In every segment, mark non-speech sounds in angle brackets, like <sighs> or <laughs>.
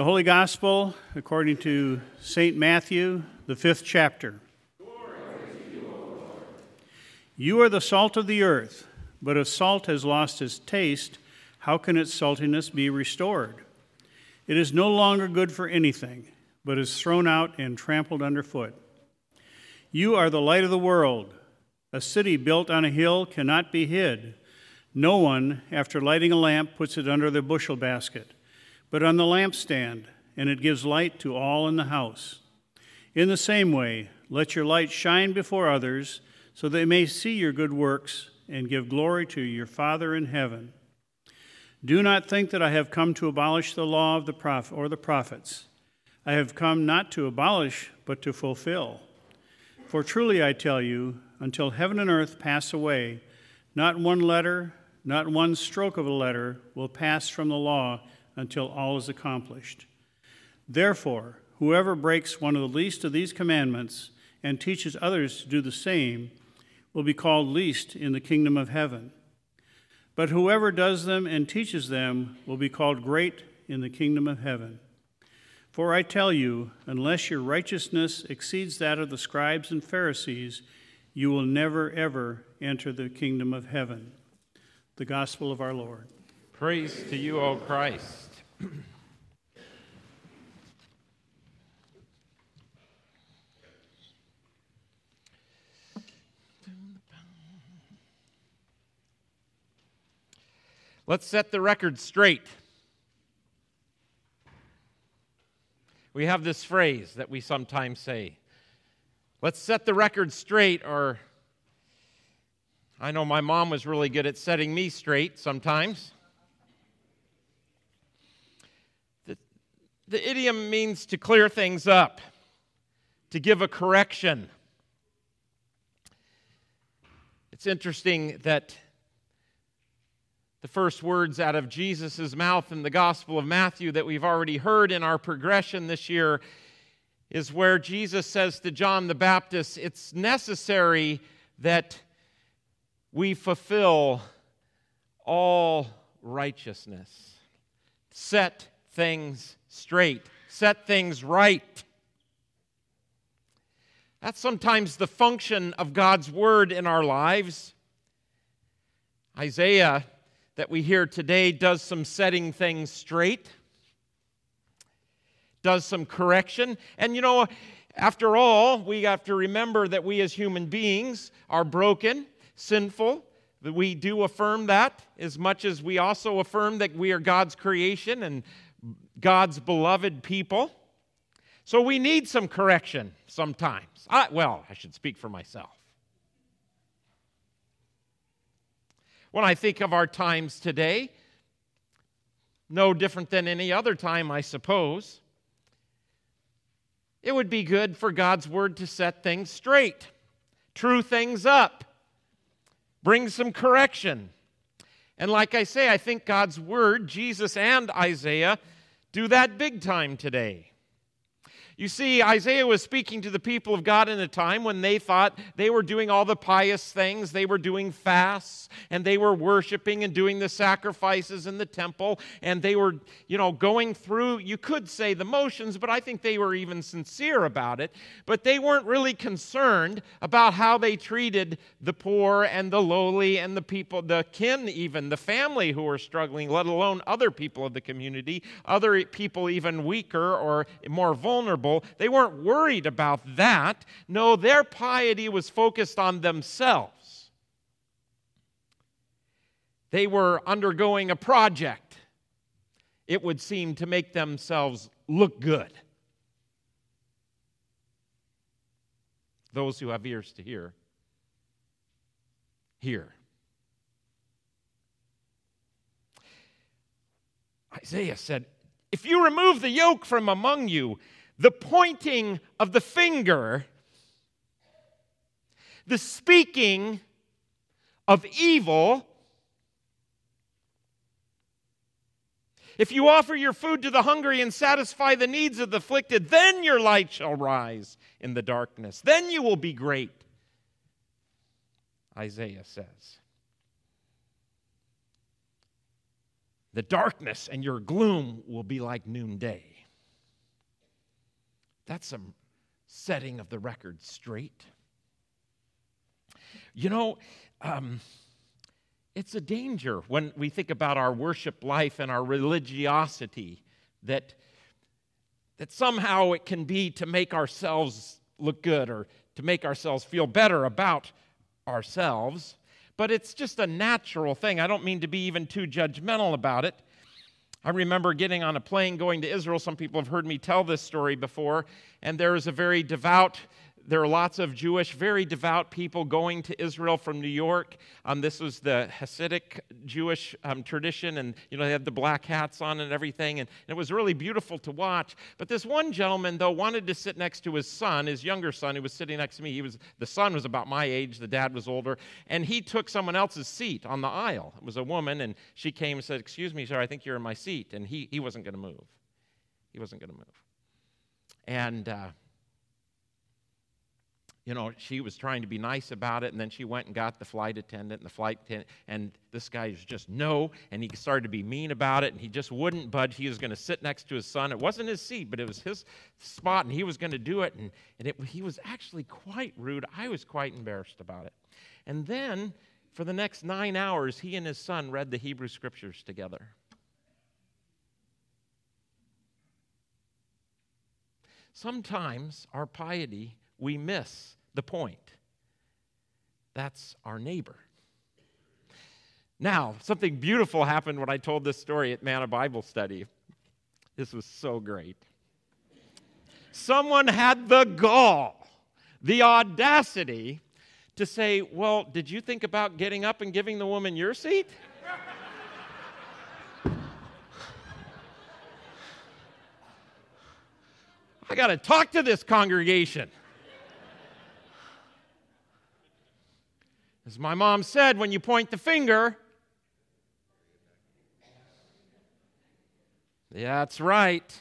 The Holy Gospel, according to St. Matthew, the fifth chapter. You, are the salt of the earth, but if salt has lost its taste, how can its saltiness be restored? It is no longer good for anything, but is thrown out and trampled underfoot. You are the light of the world. A city built on a hill cannot be hid. No one, after lighting a lamp, puts it under the bushel basket but on the lampstand, and it gives light to all in the house. In the same way, let your light shine before others, so they may see your good works and give glory to your Father in heaven. Do not think that I have come to abolish the law of the prophet or the prophets. I have come not to abolish, but to fulfill. For truly I tell you, until heaven and earth pass away, not one letter, not one stroke of a letter will pass from the law until all is accomplished. Therefore, whoever breaks one of the least of these commandments and teaches others to do the same will be called least in the kingdom of heaven. But whoever does them and teaches them will be called great in the kingdom of heaven. For I tell you, unless your righteousness exceeds that of the scribes and Pharisees, you will never, ever enter the kingdom of heaven. The gospel of our Lord. Praise to you, O Christ. <clears throat> Let's set the record straight. We have this phrase that we sometimes say let's set the record straight, or I know my mom was really good at setting me straight sometimes. The idiom means to clear things up, to give a correction. It's interesting that the first words out of Jesus' mouth in the Gospel of Matthew that we've already heard in our progression this year is where Jesus says to John the Baptist, It's necessary that we fulfill all righteousness, set things straight, set things right. That's sometimes the function of God's word in our lives. Isaiah, that we hear today, does some setting things straight, does some correction. And you know, after all, we have to remember that we as human beings are broken, sinful. We do affirm that as much as we also affirm that we are God's creation and God's beloved people. So we need some correction sometimes. I, well, I should speak for myself. When I think of our times today, no different than any other time, I suppose, it would be good for God's word to set things straight, true things up, bring some correction. And like I say, I think God's word, Jesus and Isaiah, do that big time today. You see, Isaiah was speaking to the people of God in a time when they thought they were doing all the pious things. They were doing fasts and they were worshiping and doing the sacrifices in the temple and they were, you know, going through, you could say the motions, but I think they were even sincere about it. But they weren't really concerned about how they treated the poor and the lowly and the people, the kin, even the family who were struggling, let alone other people of the community, other people even weaker or more vulnerable they weren't worried about that. No, their piety was focused on themselves. They were undergoing a project, it would seem, to make themselves look good. Those who have ears to hear, hear. Isaiah said, If you remove the yoke from among you, the pointing of the finger, the speaking of evil. If you offer your food to the hungry and satisfy the needs of the afflicted, then your light shall rise in the darkness. Then you will be great, Isaiah says. The darkness and your gloom will be like noonday. That's some setting of the record straight. You know, um, it's a danger when we think about our worship life and our religiosity that, that somehow it can be to make ourselves look good or to make ourselves feel better about ourselves. But it's just a natural thing. I don't mean to be even too judgmental about it. I remember getting on a plane going to Israel. Some people have heard me tell this story before. And there was a very devout there are lots of Jewish, very devout people going to Israel from New York. Um, this was the Hasidic Jewish um, tradition, and you know they had the black hats on and everything, and, and, it was really beautiful to watch. But this one gentleman, though, wanted to sit next to his son, his younger son, who was sitting next to me. He was the son was about my age, the dad was older, and he took someone else's seat on the aisle. It was a woman, and she came and said, "Excuse me, sir, I think you're in my seat," and he he wasn't going to move. He wasn't going to move, and. Uh, you know, she was trying to be nice about it, and then she went and got the flight attendant, and the flight attendant, and this guy was just no, and he started to be mean about it, and he just wouldn't budge. He was going to sit next to his son. It wasn't his seat, but it was his spot, and he was going to do it, and, and it, he was actually quite rude. I was quite embarrassed about it. And then, for the next nine hours, he and his son read the Hebrew Scriptures together. Sometimes our piety we miss the point. That's our neighbor. Now, something beautiful happened when I told this story at Manna Bible Study. This was so great. Someone had the gall, the audacity to say, Well, did you think about getting up and giving the woman your seat? <laughs> I got to talk to this congregation. As my mom said, when you point the finger, yeah, that's right.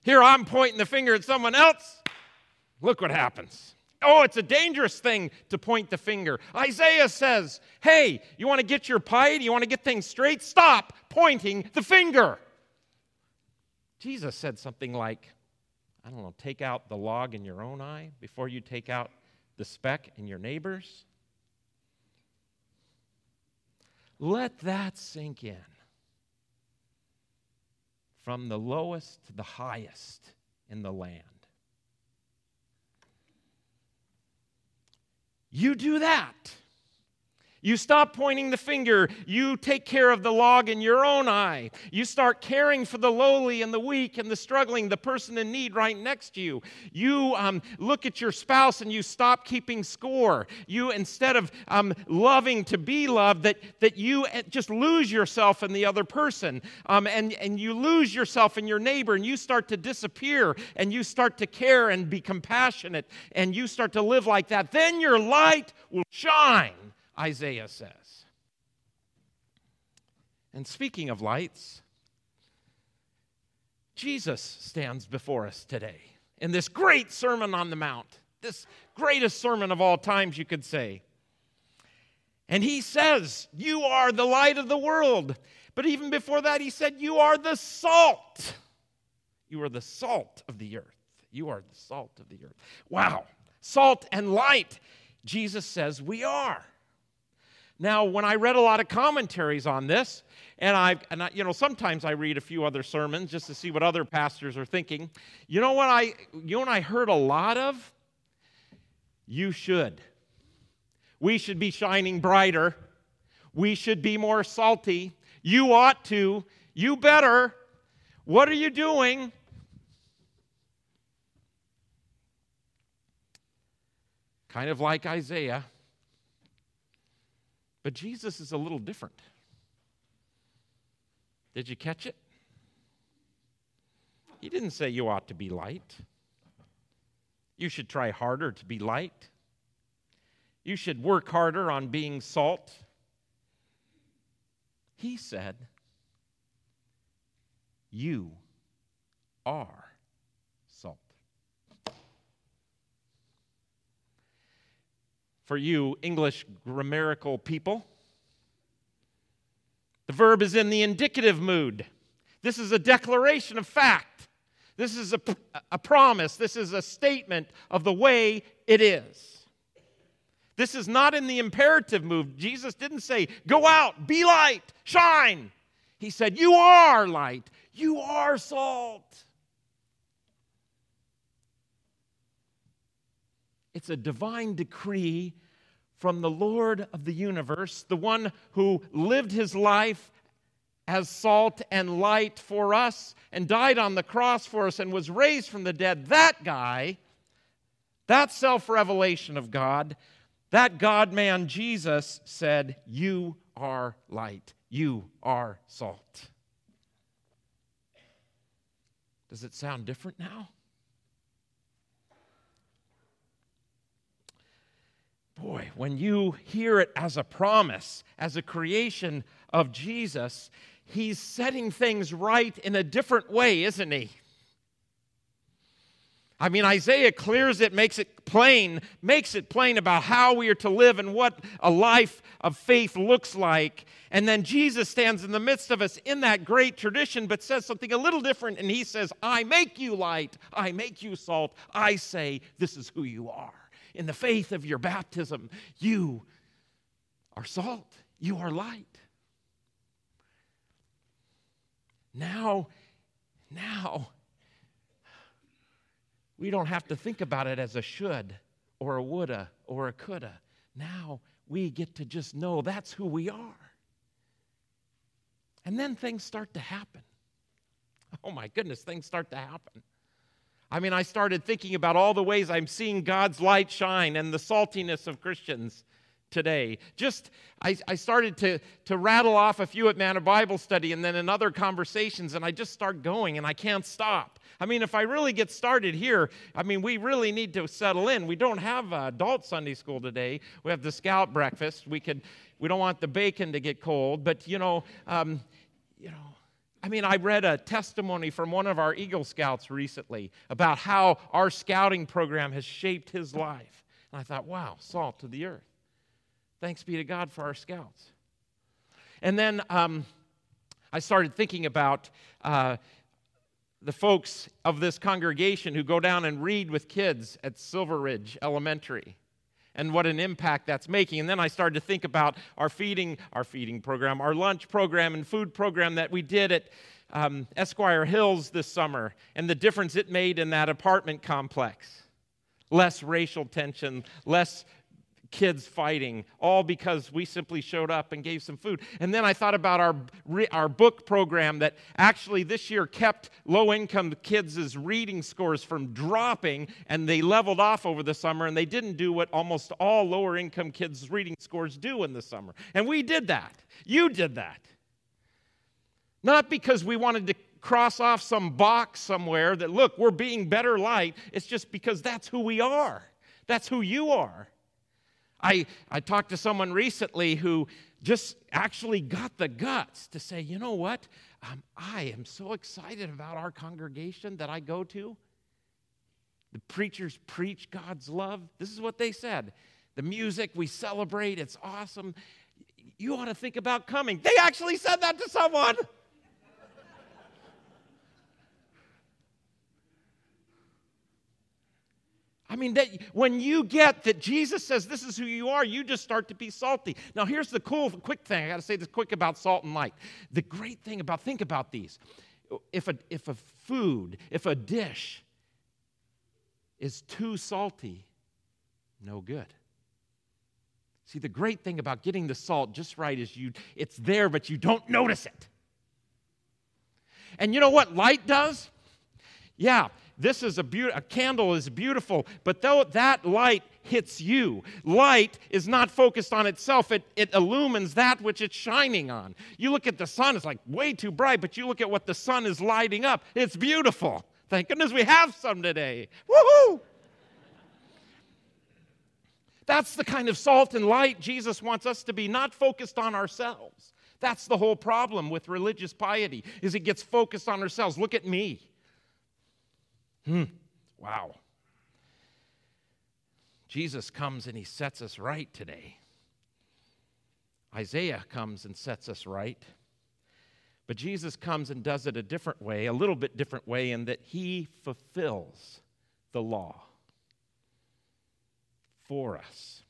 Here I'm pointing the finger at someone else. Look what happens. Oh, it's a dangerous thing to point the finger. Isaiah says, Hey, you want to get your piety? You want to get things straight? Stop pointing the finger. Jesus said something like, I don't know, take out the log in your own eye before you take out the speck in your neighbors. Let that sink in. From the lowest to the highest in the land. You do that. You stop pointing the finger. You take care of the log in your own eye. You start caring for the lowly and the weak and the struggling, the person in need right next to you. You um, look at your spouse and you stop keeping score. You, instead of um, loving to be loved, that, that you eh, just lose yourself in the other person. Um, and, and you lose yourself in your neighbor and you start to disappear and you start to care and be compassionate and you start to live like that. Then your light will shine Isaiah says. And speaking of lights, Jesus stands before us today in this great Sermon on the Mount, this greatest sermon of all times, you could say. And he says, You are the light of the world. But even before that, he said, You are the salt. You are the salt of the earth. You are the salt of the earth. Wow. Salt and light, Jesus says we are. Now, when I read a lot of commentaries on this, and I, and I, you know, sometimes I read a few other sermons just to see what other pastors are thinking. You know what I, you know what I heard a lot of? You should. We should be shining brighter. We should be more salty. You ought to. You better. What are you doing? Kind of like Isaiah. But Jesus is a little different. Did you catch it? He didn't say you ought to be light. You should try harder to be light. You should work harder on being salt. He said, You are for you English grammatical people. The verb is in the indicative mood. This is a declaration of fact. This is a, a promise. This is a statement of the way it is. This is not in the imperative mood. Jesus didn't say, Go out, be light, shine. He said, You are light, you are salt. It's a divine decree from the Lord of the universe, the one who lived his life as salt and light for us and died on the cross for us and was raised from the dead. That guy, that self revelation of God, that God man Jesus said, You are light, you are salt. Does it sound different now? Boy, when you hear it as a promise, as a creation of Jesus, he's setting things right in a different way, isn't he? I mean, Isaiah clears it, makes it plain, makes it plain about how we are to live and what a life of faith looks like. And then Jesus stands in the midst of us in that great tradition, but says something a little different. And he says, I make you light, I make you salt. I say, this is who you are. In the faith of your baptism, you are salt, you are light. Now, now, we don't have to think about it as a should or a woulda or a coulda. Now we get to just know that's who we are. And then things start to happen. Oh my goodness, things start to happen. I mean, I started thinking about all the ways I'm seeing God's light shine and the saltiness of Christians today. Just, I, I started to, to rattle off a few at Manna Bible Study and then in other conversations, and I just start going and I can't stop. I mean, if I really get started here, I mean, we really need to settle in. We don't have adult Sunday school today. We have the scout breakfast. We could, we don't want the bacon to get cold, but you know, um, you know, I mean, I read a testimony from one of our Eagle Scouts recently about how our scouting program has shaped his life. And I thought, wow, salt to the earth. Thanks be to God for our scouts. And then um, I started thinking about uh, the folks of this congregation who go down and read with kids at Silver Ridge Elementary and what an impact that's making. And then I started to think about our feeding, our feeding program, our lunch program and food program that we did at um, Esquire Hills this summer and the difference it made in that apartment complex. Less racial tension, less kids fighting, all because we simply showed up and gave some food. And then I thought about our, our book program that actually this year kept low income kids' reading scores from dropping, and they leveled off over the summer, and they didn't do what almost all lower income kids' reading scores do in the summer. And we did that. You did that. Not because we wanted to cross off some box somewhere that, look, we're being better light. It's just because that's who we are. That's who you are. I, I talked to someone recently who just actually got the guts to say, you know what? Um, I am so excited about our congregation that I go to. The preachers preach God's love. This is what they said. The music, we celebrate, it's awesome. You ought to think about coming. They actually said that to someone. I mean, that when you get that Jesus says this is who you are, you just start to be salty. Now, here's the cool, quick thing. I got to say this quick about salt and light. The great thing about, think about these. If a, if a food, if a dish is too salty, no good. See, the great thing about getting the salt just right is you, it's there, but you don't notice it. And you know what light does? Yeah, this is a, be- a candle is beautiful, but though that light hits you, light is not focused on itself. It, it illumines that which it's shining on. You look at the sun, it's like way too bright, but you look at what the sun is lighting up. It's beautiful. Thank goodness we have some today. Woohoo! That's the kind of salt and light Jesus wants us to be, not focused on ourselves. That's the whole problem with religious piety is it gets focused on ourselves. Look at me. Hmm. Wow. Jesus comes and he sets us right today. Isaiah comes and sets us right. But Jesus comes and does it a different way, a little bit different way, in that he fulfills the law for us.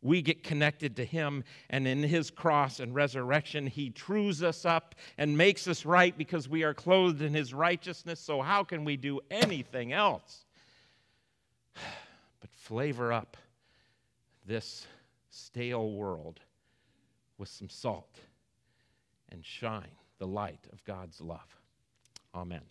We get connected to him, and in his cross and resurrection, he trues us up and makes us right because we are clothed in his righteousness. So, how can we do anything else <sighs> but flavor up this stale world with some salt and shine? the light of God's love. Amen.